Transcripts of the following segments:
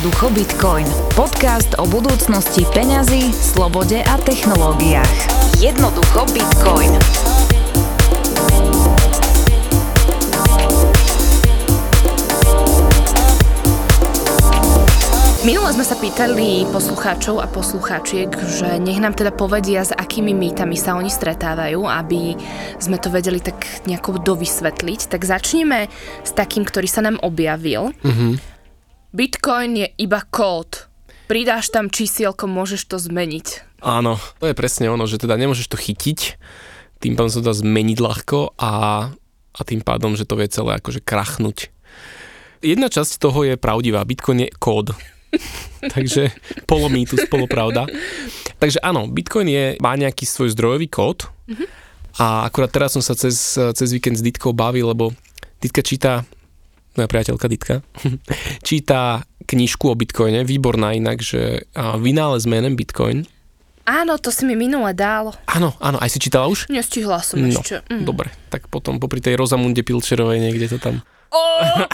Jednoducho Bitcoin. Podcast o budúcnosti peňazí, slobode a technológiách. Jednoducho Bitcoin. Minule sme sa pýtali poslucháčov a poslucháčiek, že nech nám teda povedia, s akými mýtami sa oni stretávajú, aby sme to vedeli tak nejako dovysvetliť. Tak začneme s takým, ktorý sa nám objavil. Mm-hmm. Bitcoin je iba kód. Pridáš tam čísielko, môžeš to zmeniť. Áno, to je presne ono, že teda nemôžeš to chytiť, tým pádom sa to dá zmeniť ľahko a, a tým pádom, že to vie celé akože krachnúť. Jedna časť toho je pravdivá. Bitcoin je kód. Takže polomýtus, polopravda. Takže áno, Bitcoin je, má nejaký svoj zdrojový kód mm-hmm. a akurát teraz som sa cez, cez víkend s Ditkou bavil, lebo Ditka číta, moja priateľka Ditka, číta knižku o Bitcoine, výborná inak, že vynález menem Bitcoin. Áno, to si mi minule dal. Áno, áno, aj si čítala už? Nestihla som no, ešte. Mm. Dobre, tak potom popri tej Rozamunde Pilčerovej niekde to tam Oh,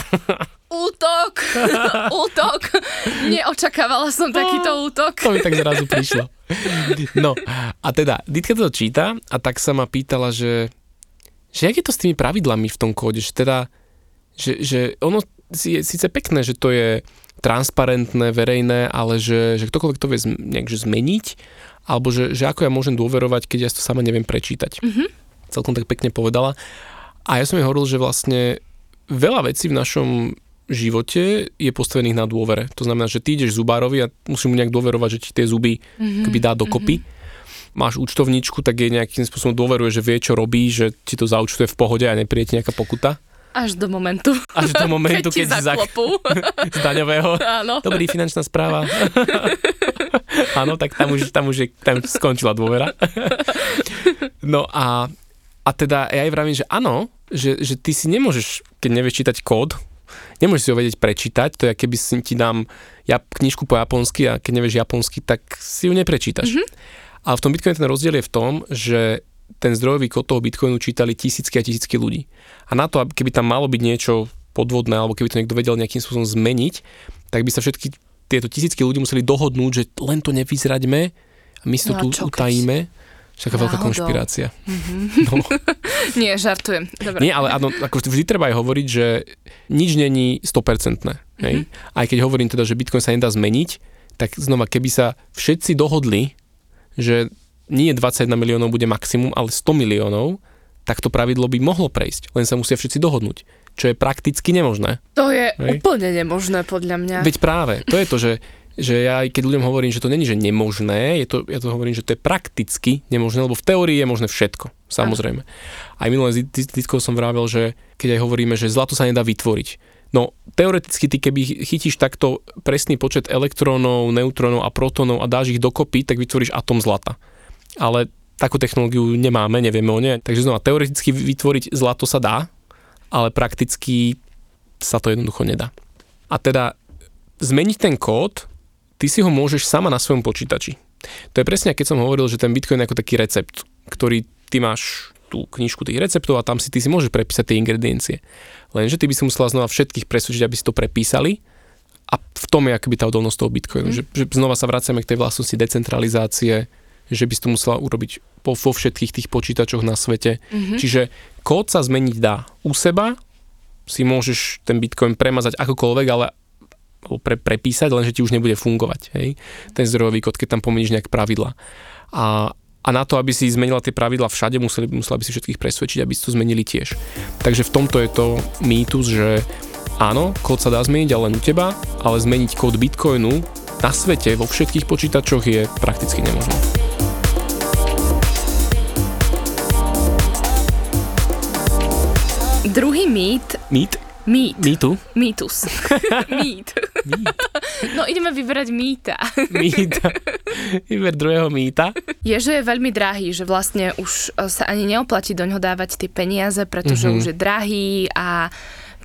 útok, útok. Neočakávala som takýto útok. To mi tak zrazu prišlo. No, a teda, Ditka to číta a tak sa ma pýtala, že, že jak je to s tými pravidlami v tom kóde, že teda, že, že ono je síce pekné, že to je transparentné, verejné, ale že, že ktokoľvek to vie nejakže zmeniť, alebo že, že ako ja môžem dôverovať, keď ja to sama neviem prečítať. Mm-hmm. Celkom tak pekne povedala. A ja som jej hovoril, že vlastne veľa vecí v našom živote je postavených na dôvere. To znamená, že ty ideš zubárovi a musíš mu nejak dôverovať, že ti tie zuby mm-hmm. keby dá dokopy. Mm-hmm. Máš účtovníčku, tak je nejakým spôsobom dôveruje, že vie, čo robí, že ti to zaučtuje v pohode a nepríde ti nejaká pokuta. Až do momentu. Až do momentu, keď, keď si z daňového. Áno. Dobrý, finančná správa. Áno, tak tam už, tam už je, tam skončila dôvera. no a, a teda ja aj vravím, že áno, že, že ty si nemôžeš, keď nevieš čítať kód, nemôžeš si ho vedieť prečítať, to je keby si ti dám ja, knižku po japonsky a keď nevieš japonsky, tak si ju neprečítaš. Mm-hmm. Ale v tom Bitcoine ten rozdiel je v tom, že ten zdrojový kód toho Bitcoinu čítali tisícky a tisícky ľudí. A na to, keby tam malo byť niečo podvodné, alebo keby to niekto vedel nejakým spôsobom zmeniť, tak by sa všetky tieto tisícky ľudí museli dohodnúť, že len to nevyzraďme a my si to no tu utajíme. Všaká veľká konšpirácia. Mm-hmm. No. Nie, žartujem. Dobre. Nie, ale áno, ako vždy treba aj hovoriť, že nič není 100%. Hej? Mm-hmm. Aj keď hovorím teda, že Bitcoin sa nedá zmeniť, tak znova, keby sa všetci dohodli, že nie 21 miliónov bude maximum, ale 100 miliónov, tak to pravidlo by mohlo prejsť. Len sa musia všetci dohodnúť. Čo je prakticky nemožné. To je Hej? úplne nemožné podľa mňa. Veď práve, to je to, že že ja keď ľuďom hovorím, že to není, že nemožné, je to, ja to hovorím, že to je prakticky nemožné, lebo v teórii je možné všetko, samozrejme. Aj minulé s Ditkou som vravel, že keď aj hovoríme, že zlato sa nedá vytvoriť. No, teoreticky ty keby chytíš takto presný počet elektrónov, neutrónov a protónov a dáš ich dokopy, tak vytvoríš atom zlata. Ale takú technológiu nemáme, nevieme o nej. Takže znova, teoreticky vytvoriť zlato sa dá, ale prakticky sa to jednoducho nedá. A teda zmeniť ten kód ty si ho môžeš sama na svojom počítači. To je presne, keď som hovoril, že ten Bitcoin je ako taký recept, ktorý ty máš tú knižku tých receptov a tam si ty si môžeš prepísať tie ingrediencie. Lenže ty by si musela znova všetkých presvedčiť, aby si to prepísali a v tom je akoby tá odolnosť toho Bitcoinu. Mm. Že, že znova sa vraciame k tej vlastnosti decentralizácie, že by si to musela urobiť po, vo všetkých tých počítačoch na svete. Mm-hmm. Čiže kód sa zmeniť dá u seba, si môžeš ten Bitcoin premazať akokoľvek, ale pre, prepísať, lenže ti už nebude fungovať. Hej? Ten zdrojový kód, keď tam pomeníš nejak pravidla. A, a na to, aby si zmenila tie pravidla všade, museli, musela by si všetkých presvedčiť, aby si to zmenili tiež. Takže v tomto je to mýtus, že áno, kód sa dá zmeniť, ale len u teba, ale zmeniť kód Bitcoinu na svete vo všetkých počítačoch je prakticky nemožné. Druhý mýt. Mýt? Mýt. Mýtu? Mýtus. Mýt. Mýt. No ideme vyberať mýta. Mýta. Vyber druhého mýta. Je, že je veľmi drahý, že vlastne už e, sa ani neoplatí do ňoho dávať tie peniaze, pretože mm-hmm. už je drahý a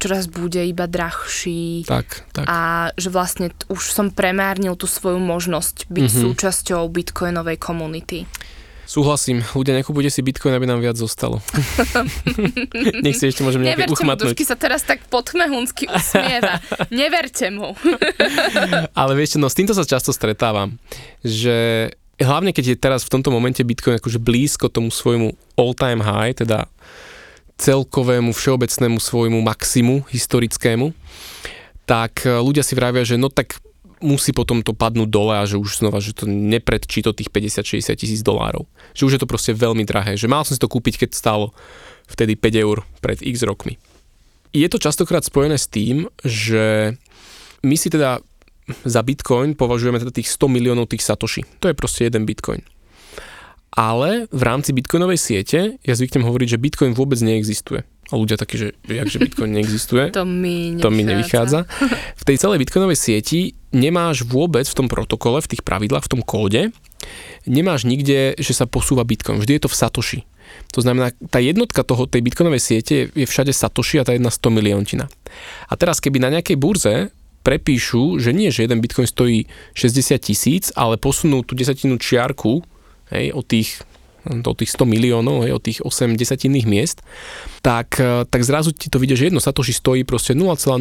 čoraz bude iba drahší. Tak, tak. A že vlastne už som premárnil tú svoju možnosť byť mm-hmm. súčasťou bitcoinovej komunity. Súhlasím, ľudia, nekúpujte si Bitcoin, aby nám viac zostalo. Nech si ešte môžem nejaké Neverte uchmatnúť. Dušky sa teraz tak potmehunsky usmieva. Neverte mu. Ale vieš no s týmto sa často stretávam, že hlavne keď je teraz v tomto momente Bitcoin akože blízko tomu svojmu all-time high, teda celkovému všeobecnému svojmu maximu historickému, tak ľudia si vravia, že no tak musí potom to padnúť dole a že už znova, že to nepredčí to tých 50-60 tisíc dolárov. Že už je to proste veľmi drahé. Že mal som si to kúpiť, keď stálo vtedy 5 eur pred x rokmi. Je to častokrát spojené s tým, že my si teda za Bitcoin považujeme teda tých 100 miliónov tých satoshi. To je proste jeden Bitcoin. Ale v rámci Bitcoinovej siete ja zvyknem hovoriť, že Bitcoin vôbec neexistuje. A ľudia takí, že jakže Bitcoin neexistuje. To mi nevychádza. To mi nevychádza. V tej celej Bitcoinovej sieti nemáš vôbec v tom protokole, v tých pravidlách, v tom kóde, nemáš nikde, že sa posúva Bitcoin. Vždy je to v Satoshi. To znamená, tá jednotka toho, tej Bitcoinovej siete je všade Satoshi a tá jedna 100 miliontina. A teraz, keby na nejakej burze prepíšu, že nie, že jeden Bitcoin stojí 60 tisíc, ale posunú tú desatinu čiarku hej, od tých do tých 100 miliónov, hej, od tých 8 desatinných miest, tak, eh, tak zrazu ti to vidie, že jedno satoshi stojí proste 0,00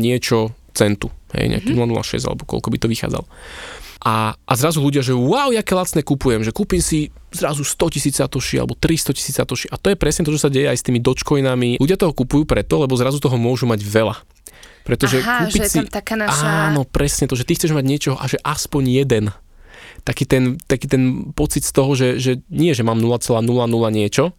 niečo centu, hej, nejaký mm-hmm. 0,06 alebo koľko by to vychádzal. A, a zrazu ľudia, že wow, aké lacné kupujem, že kúpim si zrazu 100 tisíc satoshi alebo 300 tisíc satoshi. A to je presne to, čo sa deje aj s tými dogecoinami. Ľudia toho kupujú preto, lebo zrazu toho môžu mať veľa. Pretože Aha, kúpiť že je si... tam taká naša... Áno, presne to, že ty chceš mať niečo a že aspoň jeden taký ten, taký ten pocit z toho, že, že nie, že mám 0,00 niečo,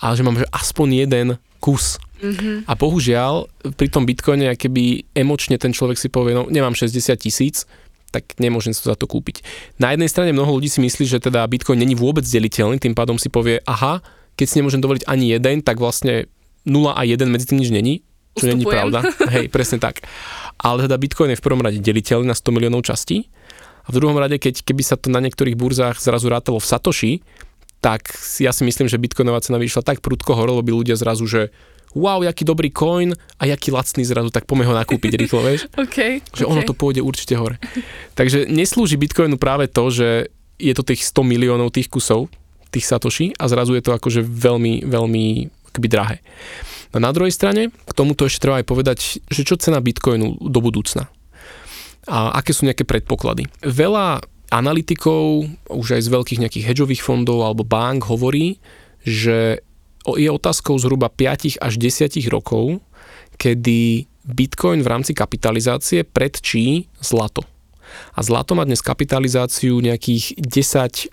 ale že mám že aspoň jeden kus. Mm-hmm. A bohužiaľ, pri tom bitcoine, keby emočne ten človek si povie, no nemám 60 tisíc, tak nemôžem sa za to kúpiť. Na jednej strane mnoho ľudí si myslí, že teda bitcoin není vôbec deliteľný, tým pádom si povie, aha, keď si nemôžem dovoliť ani jeden, tak vlastne 0 a 1 medzi tým nič není, čo není pravda. Hej, presne tak. Ale teda bitcoin je v prvom rade deliteľný na 100 miliónov častí a v druhom rade, keď, keby sa to na niektorých burzách zrazu rátalo v Satoshi, tak ja si myslím, že bitcoinová cena vyšla tak prudko hore, by ľudia zrazu, že wow, jaký dobrý coin a jaký lacný zrazu, tak poďme ho nakúpiť rýchlo, vieš? okay, že okay. ono to pôjde určite hore. Takže neslúži bitcoinu práve to, že je to tých 100 miliónov tých kusov, tých satoshi a zrazu je to akože veľmi, veľmi akoby drahé. No na druhej strane, k tomuto ešte treba aj povedať, že čo cena bitcoinu do budúcna a aké sú nejaké predpoklady. Veľa analytikov, už aj z veľkých nejakých hedžových fondov alebo bank hovorí, že je otázkou zhruba 5 až 10 rokov, kedy Bitcoin v rámci kapitalizácie predčí zlato. A zlato má dnes kapitalizáciu nejakých 10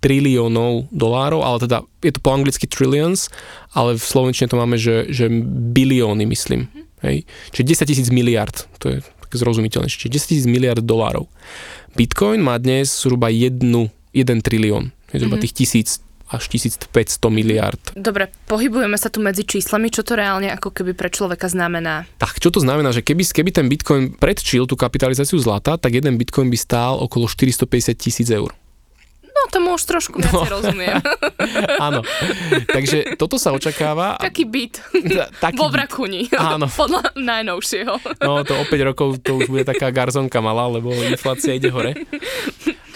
triliónov dolárov, ale teda je to po anglicky trillions, ale v slovenčine to máme, že, že bilióny, myslím. Hej. Čiže 10 tisíc miliard, to je zrozumiteľné, čiže 10 tisíc miliard dolárov. Bitcoin má dnes zhruba 1, 1 trilión, zhruba mm-hmm. tých tisíc až 1500 miliard. Dobre, pohybujeme sa tu medzi číslami, čo to reálne ako keby pre človeka znamená? Tak, čo to znamená, že keby, keby ten bitcoin predčil tú kapitalizáciu zlata, tak jeden bitcoin by stál okolo 450 tisíc eur. No, tomu už trošku viac no. rozumiem. Áno. Takže toto sa očakáva. Taký byt. Taký Vo Vrakuni. Áno. Podľa najnovšieho. No, to o 5 rokov to už bude taká garzonka malá, lebo inflácia ide hore.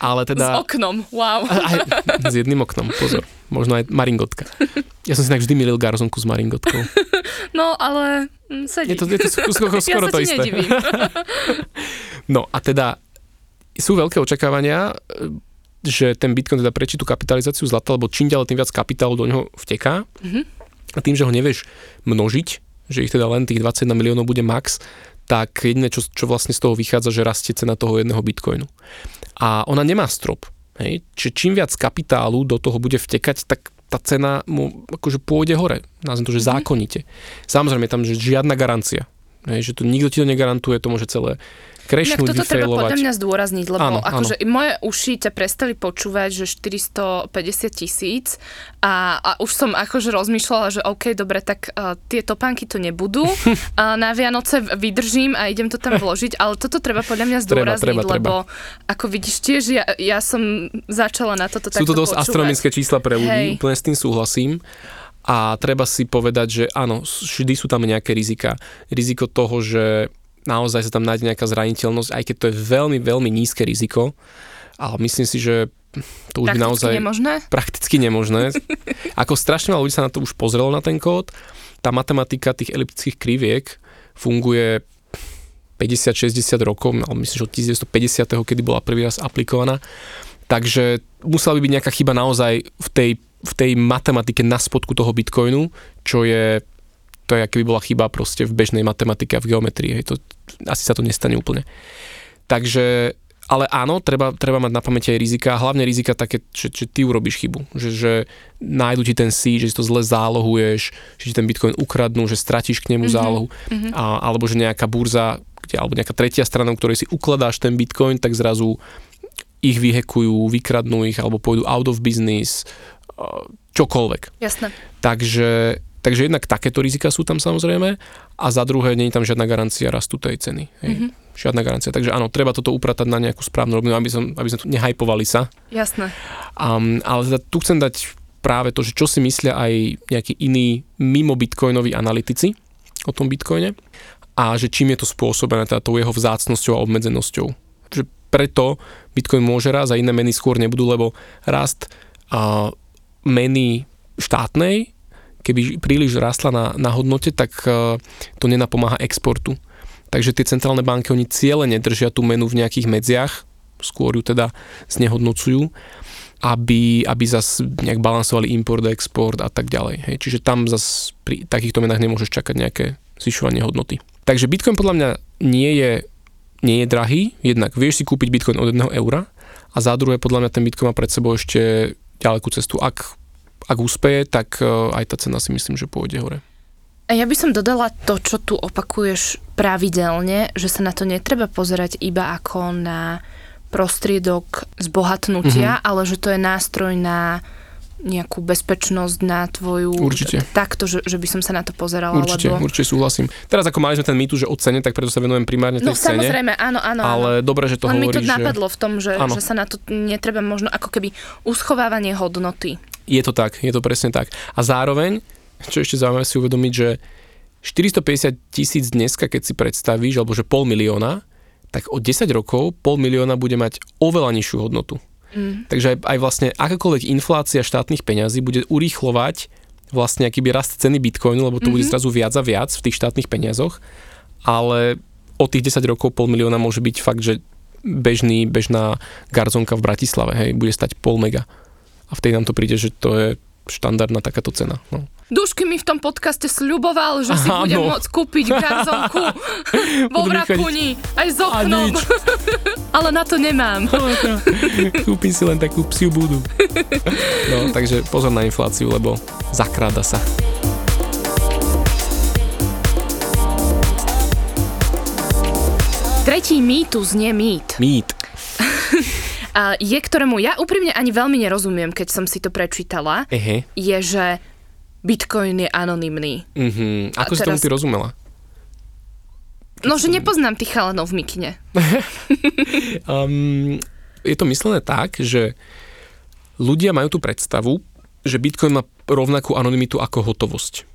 Ale teda... S oknom, wow. Aj, s jedným oknom, pozor. Možno aj maringotka. Ja som si tak vždy milil garzonku s maringotkou. No, ale mm, sedí. Je to, je to skoro, skoro ja to isté. Nedivím. No a teda sú veľké očakávania že ten Bitcoin teda prečí tú kapitalizáciu zlata, lebo čím ďalej tým viac kapitálu do neho vteká. Mm-hmm. A tým, že ho nevieš množiť, že ich teda len tých 21 miliónov bude max, tak jediné, čo, čo vlastne z toho vychádza, že rastie cena toho jedného bitcoinu. A ona nemá strop. Hej? Čiže čím viac kapitálu do toho bude vtekať, tak tá cena mu akože pôjde hore. Nazvem to, že mm-hmm. zákonite. Samozrejme, tam že žiadna garancia. Hej, že to nikto ti to negarantuje, to môže celé krešnúť, toto vyfailovať. treba podľa mňa zdôrazniť, lebo áno, akože áno. moje uši ťa prestali počúvať, že 450 tisíc a, a už som akože rozmýšľala, že OK, dobre, tak uh, tie topánky to nebudú. uh, na Vianoce vydržím a idem to tam vložiť, ale toto treba podľa mňa zdôrazniť, treba, treba, lebo treba. ako vidíš tiež, ja, ja som začala na toto Sú to dosť počúvať. astronomické čísla pre ľudí, Hej. úplne s tým súhlasím. A treba si povedať, že áno, vždy sú tam nejaké rizika. Riziko toho, že naozaj sa tam nájde nejaká zraniteľnosť, aj keď to je veľmi, veľmi nízke riziko. Ale myslím si, že to už by Prakticky naozaj nemožné? prakticky nemožné. Ako strašne veľa ľudí sa na to už pozrelo na ten kód. Tá matematika tých elliptických kriviek funguje 50-60 rokov, ale myslím, že od 1950. kedy bola prvý raz aplikovaná. Takže musela by byť nejaká chyba naozaj v tej, v tej matematike na spodku toho bitcoinu, čo je to je, keby bola chyba proste v bežnej matematike a v geometrii. Hej, to, asi sa to nestane úplne. Takže, ale áno, treba, treba mať na pamäti aj rizika, hlavne rizika také, že, že ty urobíš chybu, že, že nájdu ti ten sí, že si to zle zálohuješ, že ti ten bitcoin ukradnú, že stratíš k nemu mm-hmm. zálohu, mm-hmm. A, alebo že nejaká burza, kde, alebo nejaká tretia strana, ktorej si ukladáš ten bitcoin, tak zrazu ich vyhekujú, vykradnú ich, alebo pôjdu out of business, čokoľvek. Jasné. Takže Takže jednak takéto rizika sú tam samozrejme a za druhé nie je tam žiadna garancia rastu tej ceny. Hej. Mm-hmm. Žiadna garancia. Takže áno, treba toto upratať na nejakú správnu rovinu, aby, som, aby sme tu nehajpovali sa. Jasné. Um, ale teda tu chcem dať práve to, že čo si myslia aj nejakí iní mimo bitcoinoví analytici o tom bitcoine a že čím je to spôsobené teda tou jeho vzácnosťou a obmedzenosťou. Že preto bitcoin môže raz a iné meny skôr nebudú, lebo rast a meny štátnej keby príliš rastla na, na hodnote, tak e, to nenapomáha exportu. Takže tie centrálne banky, oni cieľene držia tú menu v nejakých medziach, skôr ju teda znehodnocujú, aby, aby zas nejak balansovali import, export a tak ďalej. Hej. Čiže tam zas pri takýchto menách nemôžeš čakať nejaké zvyšovanie hodnoty. Takže Bitcoin podľa mňa nie je, nie je drahý, jednak vieš si kúpiť Bitcoin od 1 eura a za druhé podľa mňa ten Bitcoin má pred sebou ešte ďalekú cestu. Ak ak úspeje, tak e, aj tá cena si myslím, že pôjde hore. A ja by som dodala to, čo tu opakuješ pravidelne, že sa na to netreba pozerať iba ako na prostriedok zbohatnutia, mm-hmm. ale že to je nástroj na nejakú bezpečnosť na tvoju... Určite. Takto, že, že by som sa na to pozerala. Určite, lebo... určite súhlasím. Teraz ako mali sme ten mýtu, že o cene, tak preto sa venujem primárne tej no, cene. samozrejme, áno, áno. Ale áno. dobre, že to Len hovoríš, mi to napadlo v tom, že, že sa na to netreba možno ako keby uschovávanie hodnoty. Je to tak, je to presne tak. A zároveň, čo ešte zaujímavé si uvedomiť, že 450 tisíc dneska, keď si predstavíš, alebo že pol milióna, tak o 10 rokov pol milióna bude mať oveľa nižšiu hodnotu. Mm. Takže aj, aj vlastne akákoľvek inflácia štátnych peňazí bude urýchlovať vlastne akýby rast ceny bitcoinu, lebo to mm-hmm. bude mhm. zrazu viac a viac v tých štátnych peniazoch, ale o tých 10 rokov pol milióna môže byť fakt, že bežný, bežná garzonka v Bratislave, hej, bude stať pol mega. A vtedy nám to príde, že to je štandardná takáto cena. No. Dušky mi v tom podcaste sľuboval, že si Áno. budem môcť kúpiť garzonku vo Vrakuni, aj s oknom. Ale na to nemám. Kúpim si len takú psiu budu. No, takže pozor na infláciu, lebo zakráda sa. Tretí mýtus, nie mýt. Mýt. Je, ktorému ja úprimne ani veľmi nerozumiem, keď som si to prečítala, Ehe. je, že Bitcoin je anonymný. Mm-hmm. Ako a si teraz... tomu ty rozumela? No, že nepoznám tých chalanov v mikine. um, je to myslené tak, že ľudia majú tú predstavu, že Bitcoin má rovnakú anonymitu ako hotovosť.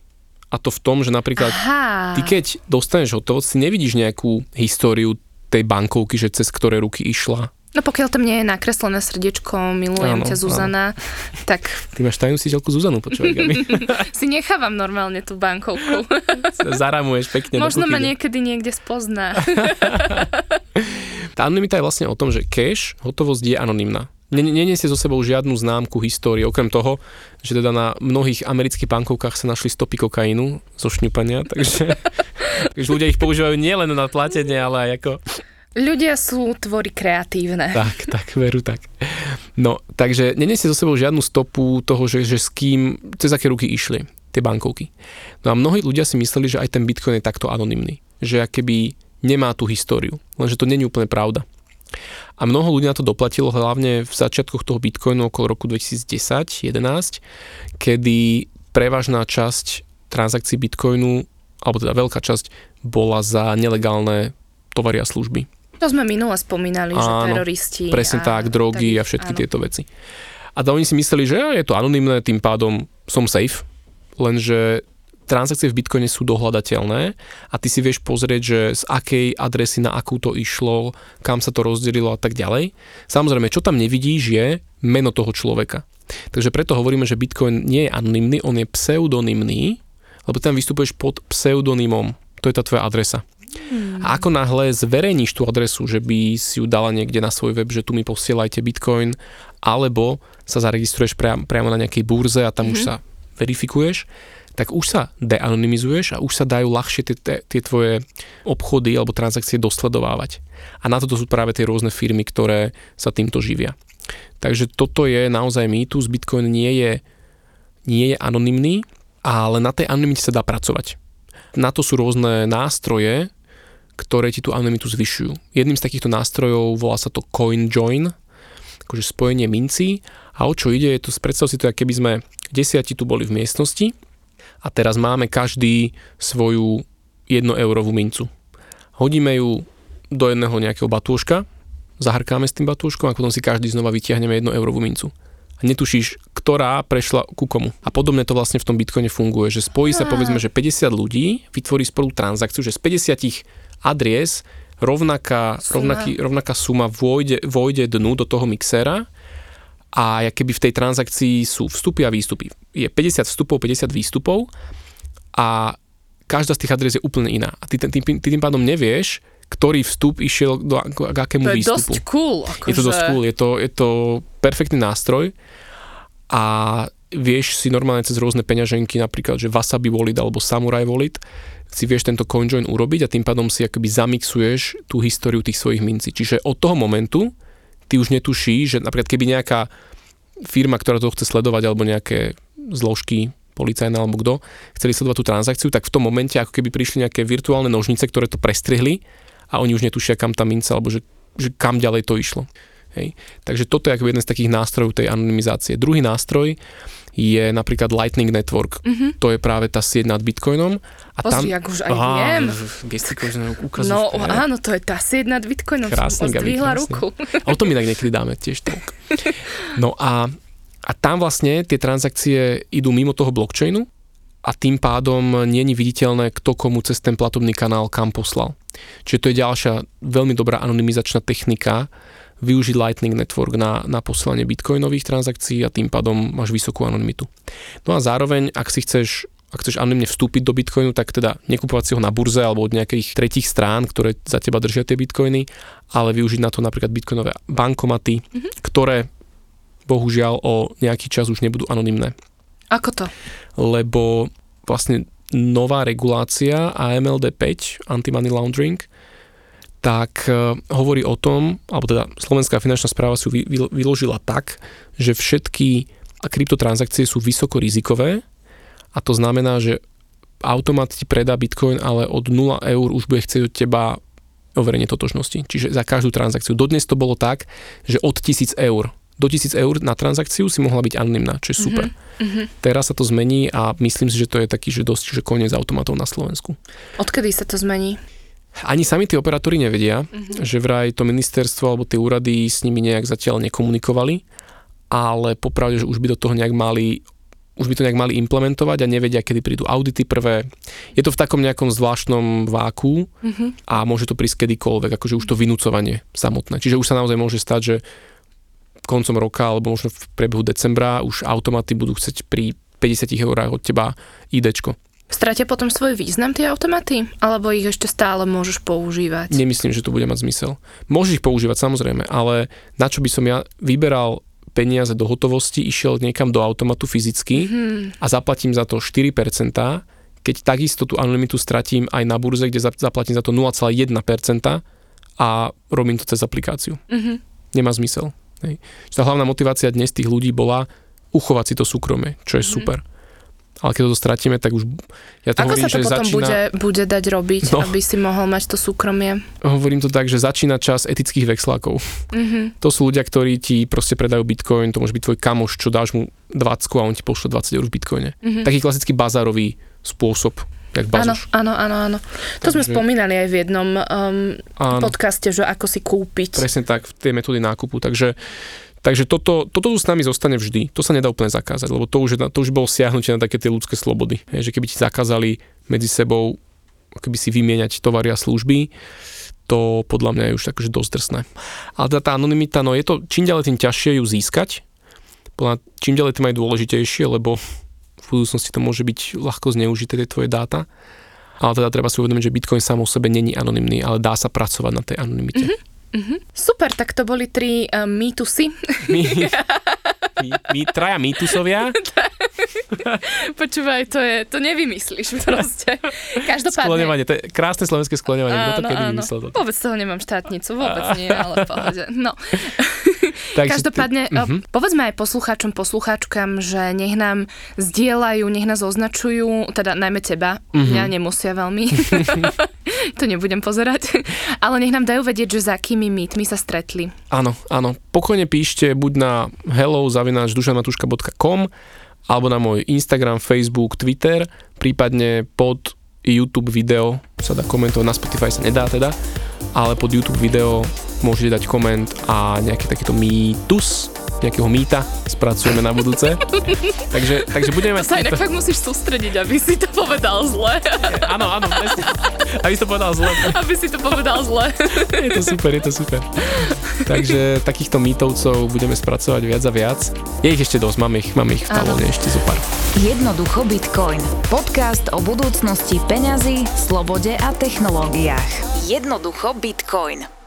A to v tom, že napríklad Aha. ty keď dostaneš hotovosť, si nevidíš nejakú históriu tej bankovky, že cez ktoré ruky išla, No pokiaľ tam nie je nakreslené srdečko, milujem áno, ťa Zuzana, áno. tak... Ty máš tajnú síteľku Zuzanu, počúvaj, Gabi. si nechávam normálne tú bankovku. Zaramuješ pekne Možno ma niekedy niekde spozná. Tá anonimita je vlastne o tom, že cash, hotovosť je anonimná. Neniesie so sebou žiadnu známku histórie, okrem toho, že teda na mnohých amerických bankovkách sa našli stopy kokainu zo šňupania, takže, takže ľudia ich používajú nielen na platenie, ale aj ako Ľudia sú tvory kreatívne. Tak, tak, veru tak. No, takže nenesie so sebou žiadnu stopu toho, že, že s kým, cez aké ruky išli tie bankovky. No a mnohí ľudia si mysleli, že aj ten Bitcoin je takto anonymný. Že keby nemá tú históriu. Lenže to není úplne pravda. A mnoho ľudí na to doplatilo hlavne v začiatkoch toho Bitcoinu okolo roku 2010-11, kedy prevažná časť transakcií Bitcoinu, alebo teda veľká časť, bola za nelegálne tovary a služby. To sme minule spomínali, Áno, že teroristi. Presne a tak, drogy tak, a všetky áno. tieto veci. A to oni si mysleli, že je to anonymné, tým pádom som safe, lenže transakcie v Bitcoine sú dohľadateľné a ty si vieš pozrieť, že z akej adresy na akú to išlo, kam sa to rozdelilo a tak ďalej. Samozrejme, čo tam nevidíš je, meno toho človeka. Takže preto hovoríme, že Bitcoin nie je anonymný, on je pseudonymný, lebo tam vystupuješ pod pseudonymom. To je tá tvoja adresa. Hmm. A ako náhle zverejníš tú adresu, že by si ju dala niekde na svoj web, že tu mi posielajte Bitcoin, alebo sa zaregistruješ priam, priamo na nejakej burze a tam hmm už mhm. sa verifikuješ, tak už sa deanonymizuješ a už sa dajú ľahšie tie, tie tvoje obchody alebo transakcie dosledovávať. A na toto sú práve tie rôzne firmy, ktoré sa týmto živia. Takže toto je naozaj mýtus. Bitcoin nie je, nie je anonymný, ale na tej anonymite sa dá pracovať. Na to sú rôzne nástroje, ktoré ti tú anonymitu zvyšujú. Jedným z takýchto nástrojov volá sa to CoinJoin, akože spojenie mincí. A o čo ide, je to, predstav si to, keby sme desiati tu boli v miestnosti a teraz máme každý svoju 1 eurovú mincu. Hodíme ju do jedného nejakého batúška, zahrkáme s tým batúškom a potom si každý znova vytiahneme 1 eurovú mincu. A netušíš, ktorá prešla ku komu. A podobne to vlastne v tom Bitcoine funguje, že spojí sa povedzme, že 50 ľudí vytvorí spolu transakciu, že z 50 adries rovnaká, suma. rovnaký, rovnaká suma vojde, vojde dnu do toho mixéra a keby v tej transakcii sú vstupy a výstupy. Je 50 vstupov, 50 výstupov a každá z tých adres je úplne iná. A ty, ty, ty, ty tým pádom nevieš, ktorý vstup išiel do, k akému to je výstupu. dosť cool. Akože... Je to dosť cool, je to, je to perfektný nástroj a vieš si normálne cez rôzne peňaženky, napríklad, že Wasabi Wallet alebo Samurai Wallet, si vieš tento CoinJoin urobiť a tým pádom si akoby zamixuješ tú históriu tých svojich mincí. Čiže od toho momentu, ty už netušíš, že napríklad keby nejaká firma, ktorá to chce sledovať, alebo nejaké zložky policajné alebo kto, chceli sledovať tú transakciu, tak v tom momente ako keby prišli nejaké virtuálne nožnice, ktoré to prestrihli a oni už netušia, kam tá minca, alebo že, že kam ďalej to išlo. Hej. Takže toto je ako jeden z takých nástrojov tej anonymizácie. Druhý nástroj je napríklad Lightning Network. Mm-hmm. To je práve tá sieť nad Bitcoinom. A tam... Pozri, už aj Aha, viem. Gestiko, že No áno, to je tá sieť nad Bitcoinom. Krásne, Gabi, krásne. ruku. A o tom inak niekedy dáme tiež talk. No a, a tam vlastne tie transakcie idú mimo toho blockchainu a tým pádom nie je viditeľné, kto komu cez ten platobný kanál kam poslal. Čiže to je ďalšia veľmi dobrá anonymizačná technika, využiť Lightning Network na, na posielanie bitcoinových transakcií a tým pádom máš vysokú anonymitu. No a zároveň, ak si chceš ak chceš anonimne vstúpiť do bitcoinu, tak teda nekupovať si ho na burze alebo od nejakých tretích strán, ktoré za teba držia tie bitcoiny, ale využiť na to napríklad bitcoinové bankomaty, mm-hmm. ktoré bohužiaľ o nejaký čas už nebudú anonymné. Ako to? Lebo vlastne nová regulácia AMLD 5, Anti-Money Laundering, tak e, hovorí o tom, alebo teda Slovenská finančná správa si ju vyložila tak, že všetky kryptotransakcie sú vysoko rizikové a to znamená, že automat ti predá Bitcoin, ale od 0 eur už bude chcieť od teba overenie totožnosti. Čiže za každú transakciu. Dodnes to bolo tak, že od 1000 eur do 1000 eur na transakciu si mohla byť anonimná, čo je super. Mm-hmm. Teraz sa to zmení a myslím si, že to je taký, že dosť, že koniec automatov na Slovensku. Odkedy sa to zmení? Ani sami tí operátori nevedia, mm-hmm. že vraj to ministerstvo alebo tie úrady s nimi nejak zatiaľ nekomunikovali, ale popravde, že už by do toho nejak mali už by to nejak mali implementovať a nevedia, kedy prídu audity prvé. Je to v takom nejakom zvláštnom váku mm-hmm. a môže to prísť kedykoľvek, akože už to vynúcovanie samotné. Čiže už sa naozaj môže stať, že koncom roka alebo možno v priebehu decembra už automaty budú chcieť pri 50 eurách od teba IDčko. Stratia potom svoj význam tie automaty? Alebo ich ešte stále môžeš používať? Nemyslím, že to bude mať zmysel. Môžeš ich používať samozrejme, ale na čo by som ja vyberal peniaze do hotovosti, išiel niekam do automatu fyzicky mm-hmm. a zaplatím za to 4%, keď takisto tú anonymitu stratím aj na burze, kde zaplatím za to 0,1% a robím to cez aplikáciu. Mm-hmm. Nemá zmysel. Hej. Tá hlavná motivácia dnes tých ľudí bola uchovať si to súkromie, čo je mm-hmm. super ale keď to stratíme, tak už ja to Ako hovorím, sa to že potom začína... bude, bude dať robiť, no, aby si mohol mať to súkromie? Hovorím to tak, že začína čas etických vexlákov. Mm-hmm. To sú ľudia, ktorí ti proste predajú bitcoin, to môže byť tvoj kamoš, čo dáš mu 20 a on ti pošle 20 eur v bitcoine. Mm-hmm. Taký klasický bazárový spôsob. Áno, áno, áno, áno. To Takže, sme spomínali aj v jednom um, podcaste, že ako si kúpiť. Presne tak, tej metódy nákupu. Takže Takže toto, toto tu s nami zostane vždy. To sa nedá úplne zakázať, lebo to už, to už bolo siahnutie na také tie ľudské slobody. Že keby ti zakázali medzi sebou keby si vymieňať tovary a služby, to podľa mňa je už takže dosť drsné. Ale tá, tá anonimita, no je to čím ďalej tým ťažšie ju získať, Podľa čím ďalej tým aj dôležitejšie, lebo v budúcnosti to môže byť ľahko zneužité tie tvoje dáta. Ale teda treba si uvedomiť, že Bitcoin sám o sebe není anonymný, ale dá sa pracovať na tej anonymite. Mm-hmm. Mm-hmm. Super, tak to boli tri uh, mýtusy. My, my, my traja mýtusovia. Počúvaj, to, je, to nevymyslíš proste. Každopádne. Skloňovanie, to je krásne slovenské skloňovanie. Kto to kedy vymyslel? Toto? Vôbec toho nemám štátnicu, vôbec nie, ale pohode. No. Takže Každopádne, ty, uh-huh. povedzme aj poslucháčom, poslucháčkam, že nech nám zdieľajú, nech nás označujú, teda najmä teba, uh-huh. mňa nemusia veľmi, to nebudem pozerať, ale nech nám dajú vedieť, že za akými mýtmi sa stretli. Áno, áno, pokojne píšte buď na hello zavináč dušanatuška.com alebo na môj Instagram, Facebook, Twitter, prípadne pod YouTube video sa dá komentovať, na Spotify sa nedá teda, ale pod YouTube video môžete dať koment a nejaký takýto mýtus, nejakého mýta spracujeme na budúce. takže, takže budeme mať... To sa inak fakt musíš sústrediť, aby si to povedal zle. áno, áno, presne. Aby si to povedal zle. aby si to povedal zle. je to super, je to super. Takže takýchto mýtovcov budeme spracovať viac a viac. Je ich ešte dosť, máme ich, máme ich v talóne ešte zo pár. Jednoducho Bitcoin. Podcast o budúcnosti peňazí, slobode a technológiách. Jednoducho Bitcoin.